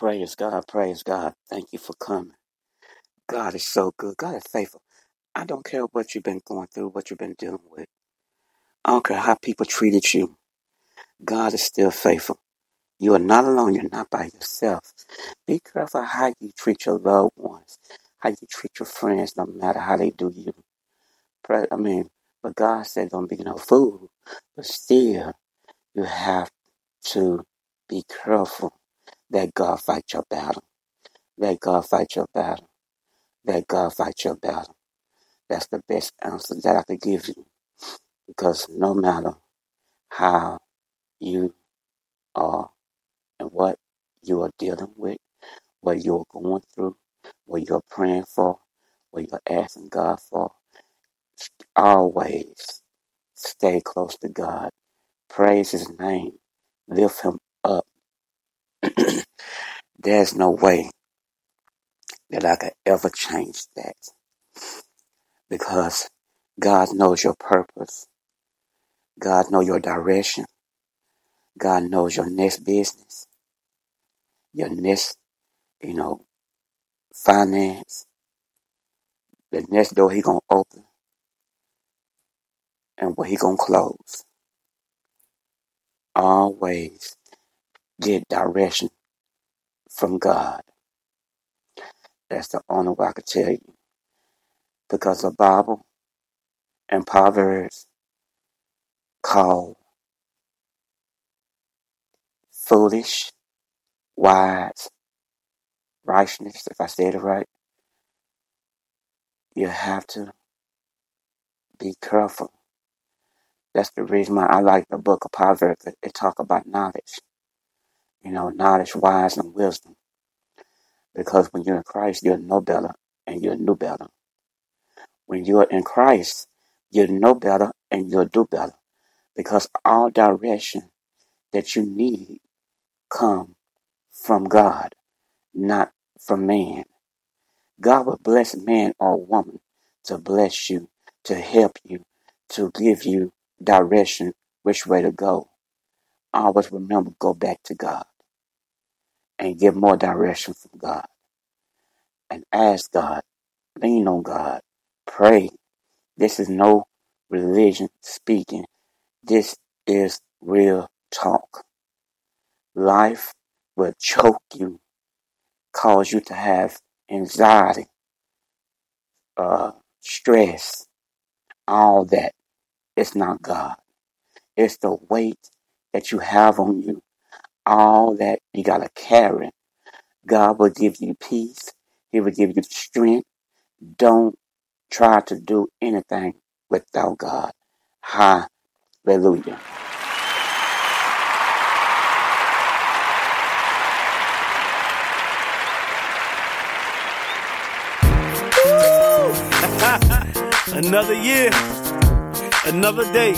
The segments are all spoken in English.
Praise God, praise God. Thank you for coming. God is so good. God is faithful. I don't care what you've been going through, what you've been dealing with. I don't care how people treated you. God is still faithful. You are not alone. You're not by yourself. Be careful how you treat your loved ones, how you treat your friends, no matter how they do you. Pray, I mean, but God said don't be no fool. But still, you have to be careful that God fight your battle. Let God fight your battle. Let God fight your battle. That's the best answer that I could give you. Because no matter how you are and what you are dealing with, what you're going through, what you're praying for, what you're asking God for, always stay close to God. Praise His name. Lift Him up. There's no way that I could ever change that because God knows your purpose. God knows your direction. God knows your next business, your next, you know, finance, the next door He gonna open, and what He gonna close. Always get direction from God. That's the only way I could tell you. Because the Bible and Proverbs call foolish, wise, righteousness, if I said it right, you have to be careful. That's the reason why I like the book of Proverbs. It, it talk about knowledge. You know, knowledge, wise, and wisdom. Because when you're in Christ, you'll know better and you'll know better. When you're in Christ, you'll know better and you'll do better. Because all direction that you need come from God, not from man. God will bless man or woman to bless you, to help you, to give you direction which way to go. Always remember, go back to God and get more direction from God and ask God, lean on God, pray. This is no religion speaking. This is real talk. Life will choke you, cause you to have anxiety, uh, stress, all that. It's not God. It's the weight that you have on you. All that you got to carry. God will give you peace. He will give you strength. Don't try to do anything without God. Hallelujah. Another year, another day,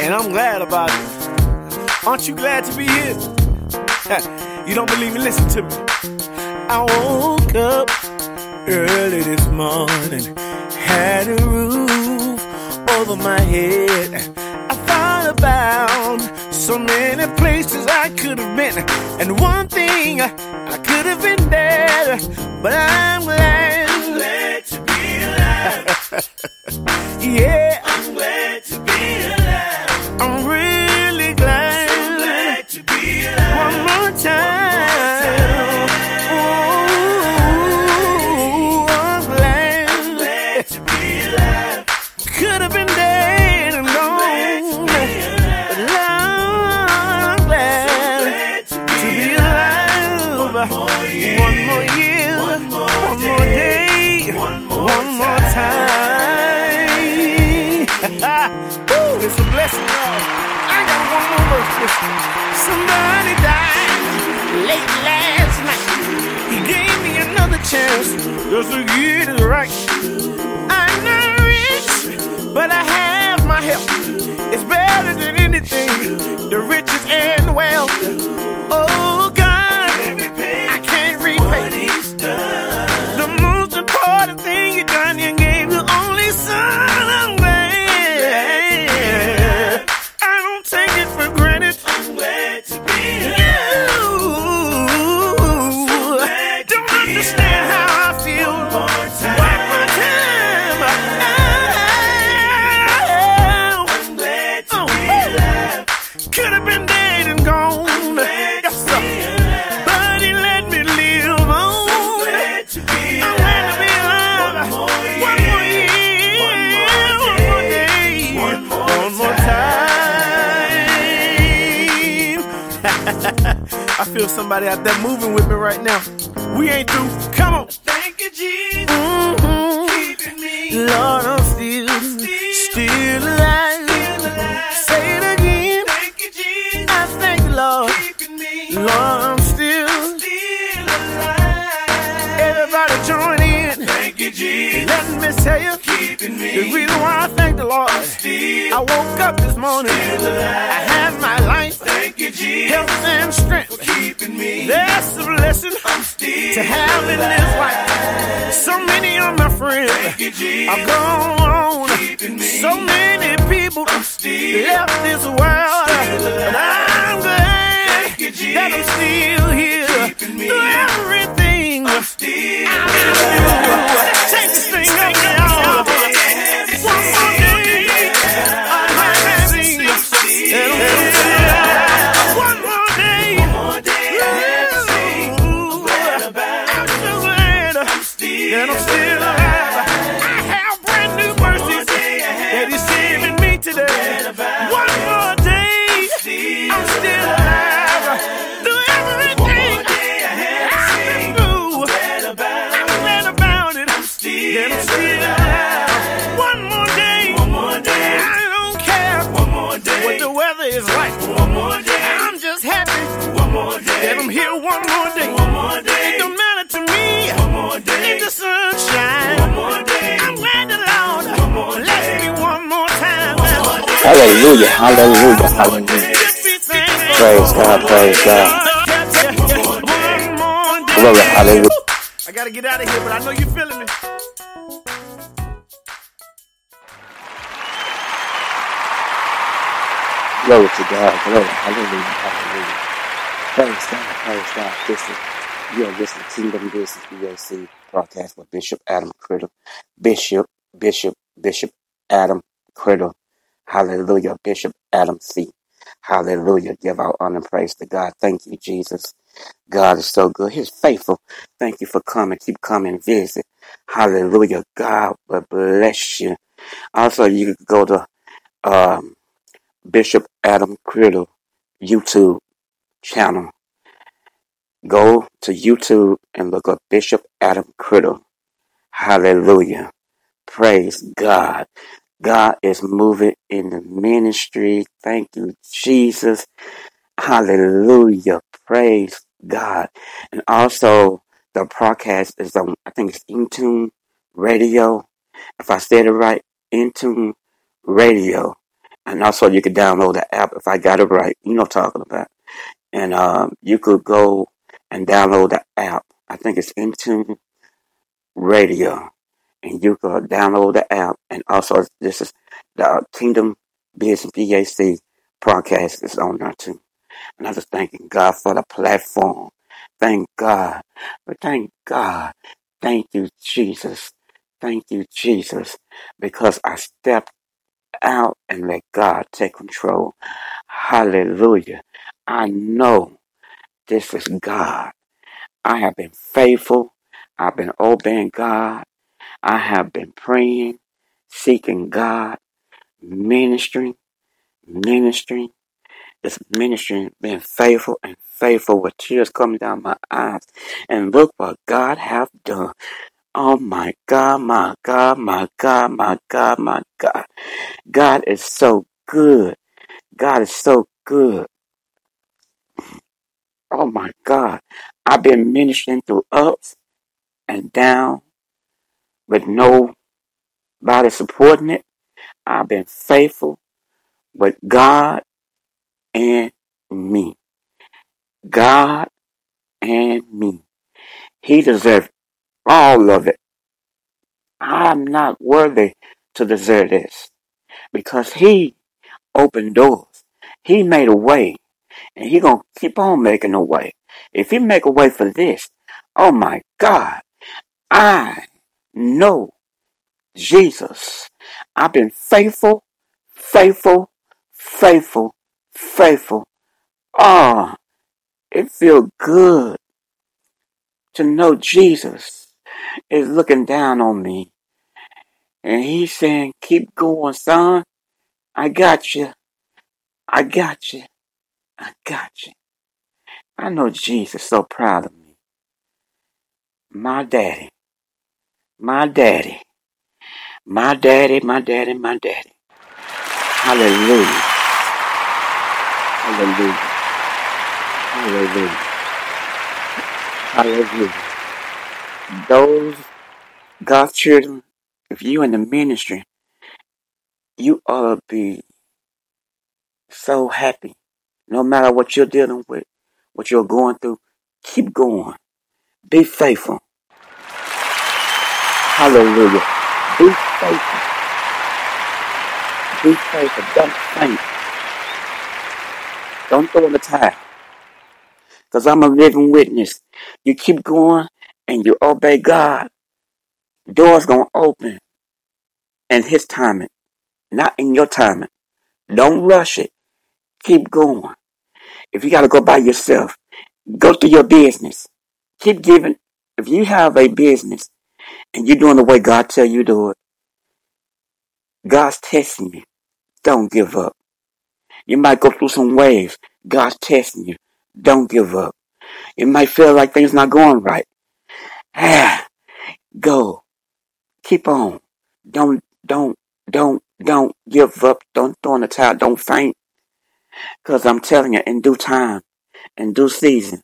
and I'm glad about it. Aren't you glad to be here? you don't believe me? Listen to me. I woke up early this morning, had a roof over my head. I thought about so many places I could have been, and one thing I could have been there, but I'm glad. I'm glad to be alive. yeah, I'm glad to be alive. I'm really last night. He gave me another chance just to get it right. I'm not rich, but I have my health. It's better than anything, the riches and wealth. Oh I feel somebody out there moving with me right now. We ain't through. Come on. Thank you, Jesus. Mhm. Keeping me. Lord, I'm still, still alive. Say it again. Thank you, Jesus. I thank the Lord. Keeping me. Lord, I'm still. Still alive. Everybody join in. Thank you, Jesus. Let me tell you. Keeping The reason why I thank the Lord. Still. I woke up this morning. I had my life, Thank you, Jesus. health, and strength. That's a blessing to have in this life. So many of my friends are gone. So many people left this world. and I'm glad that I'm still here. Through everything. Hallelujah, hallelujah, hallelujah. Just be thankful. Praise God, praise God. One more day. Glory, hallelujah. I gotta get out of here, but I know you're feeling me. Glory to God, glory, hallelujah, hallelujah. Praise God, praise God. This is, you're listening to Kingdom Business BAC broadcast with Bishop Adam Criddle. Bishop, Bishop, Bishop Adam Criddle. Hallelujah, Bishop Adam C. Hallelujah. Give our honor and praise to God. Thank you, Jesus. God is so good. He's faithful. Thank you for coming. Keep coming, visit. Hallelujah. God will bless you. Also, you can go to um, Bishop Adam Criddle YouTube channel. Go to YouTube and look up Bishop Adam Criddle. Hallelujah. Praise God. God is moving in the ministry. Thank you, Jesus. Hallelujah. Praise God. And also, the podcast is on, I think it's Intune Radio. If I said it right, Intune Radio. And also, you can download the app if I got it right. You know I'm talking about. And um, you could go and download the app. I think it's Intune Radio. And you can download the app. And also, this is the uh, Kingdom Business BAC podcast is on there too. And I just thanking God for the platform. Thank God. But thank God. Thank you, Jesus. Thank you, Jesus. Because I stepped out and let God take control. Hallelujah. I know this is God. I have been faithful. I've been obeying God. I have been praying, seeking God, ministering, ministering. This ministry been faithful and faithful with tears coming down my eyes. And look what God have done. Oh my God, my God, my God, my God, my God. God is so good. God is so good. Oh my God. I've been ministering through ups and down with nobody supporting it. I've been faithful with God and me. God and me. He deserves all of it. I'm not worthy to deserve this because he opened doors. He made a way and he gonna keep on making a way. If he make a way for this, oh my God, I know Jesus. I've been faithful, faithful, faithful, faithful. Oh, it feels good to know Jesus is looking down on me and he's saying, keep going, son. I got you. I got you. I got you. I know Jesus so proud of me. My daddy, my daddy, my daddy, my daddy, my daddy. Hallelujah. Hallelujah. Hallelujah. Hallelujah. Those God's children, if you in the ministry, you ought to be so happy. No matter what you're dealing with, what you're going through, keep going. Be faithful. Hallelujah. Be faithful. Be faithful. Don't faint. Don't throw in the towel. Because I'm a living witness. You keep going and you obey God, doors going to open in His timing, not in your timing. Don't rush it. Keep going. If you got to go by yourself, go through your business. Keep giving. If you have a business and you're doing the way God tell you to do it, God's testing you. Don't give up. You might go through some waves. God's testing you. Don't give up. It might feel like things not going right. Ah, go. Keep on. Don't, don't, don't, don't give up. Don't throw in the towel. Don't faint. Cause I'm telling you, in due time, in due season,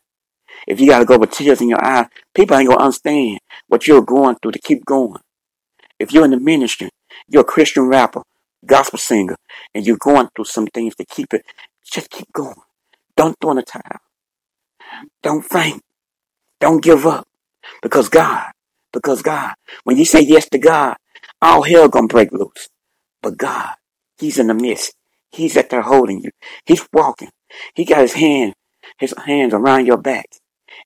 if you gotta go with tears in your eyes, people ain't gonna understand what you're going through to keep going. If you're in the ministry, you're a Christian rapper, gospel singer, and you're going through some things to keep it, just keep going. Don't throw in the towel. Don't faint. Don't give up. Because God, because God, when you say yes to God, all hell gonna break loose. But God, He's in the midst. He's at there holding you. He's walking. He got his hand, his hands around your back.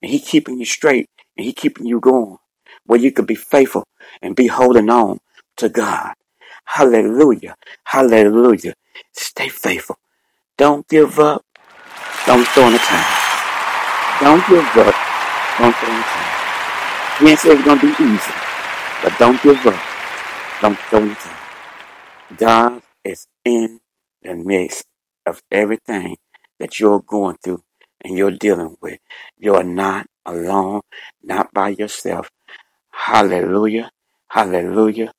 And he keeping you straight and he keeping you going. Where you could be faithful and be holding on to God. Hallelujah. Hallelujah. Stay faithful. Don't give up. Don't throw in the towel. Don't give up. Don't throw in the towel. We ain't it's gonna be easy, but don't give up. Don't throw in the towel. God is in the midst of everything that you're going through and you're dealing with. You're not alone, not by yourself. Hallelujah. Hallelujah.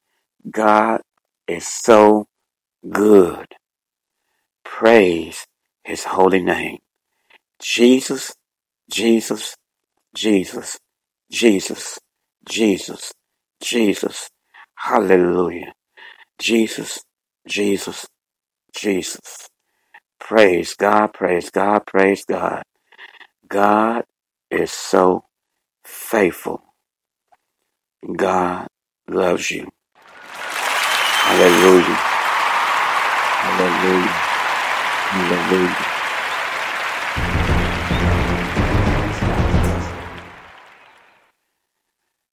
God is so good. Praise his holy name. Jesus, Jesus, Jesus, Jesus, Jesus, Jesus. Hallelujah. Jesus, Jesus, Jesus. Praise God, praise God, praise God. God is so faithful. God loves you. Hallelujah. Hallelujah. Hallelujah.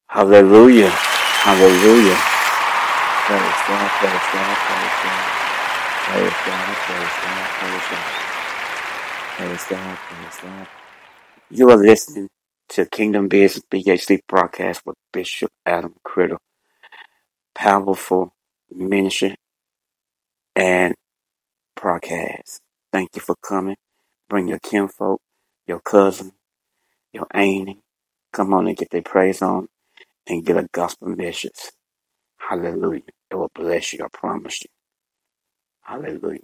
Hallelujah. Hallelujah. Praise God, praise God, praise God. Praise God, praise God, praise God. Praise God, praise God. You are listening to Kingdom Business BAC broadcast with Bishop Adam Criddle. Powerful ministry and broadcast. Thank you for coming. Bring your kinfolk, your cousin, your auntie. Come on and get their praise on and get a gospel message. Hallelujah. It will bless you, I promise you. Hallelujah.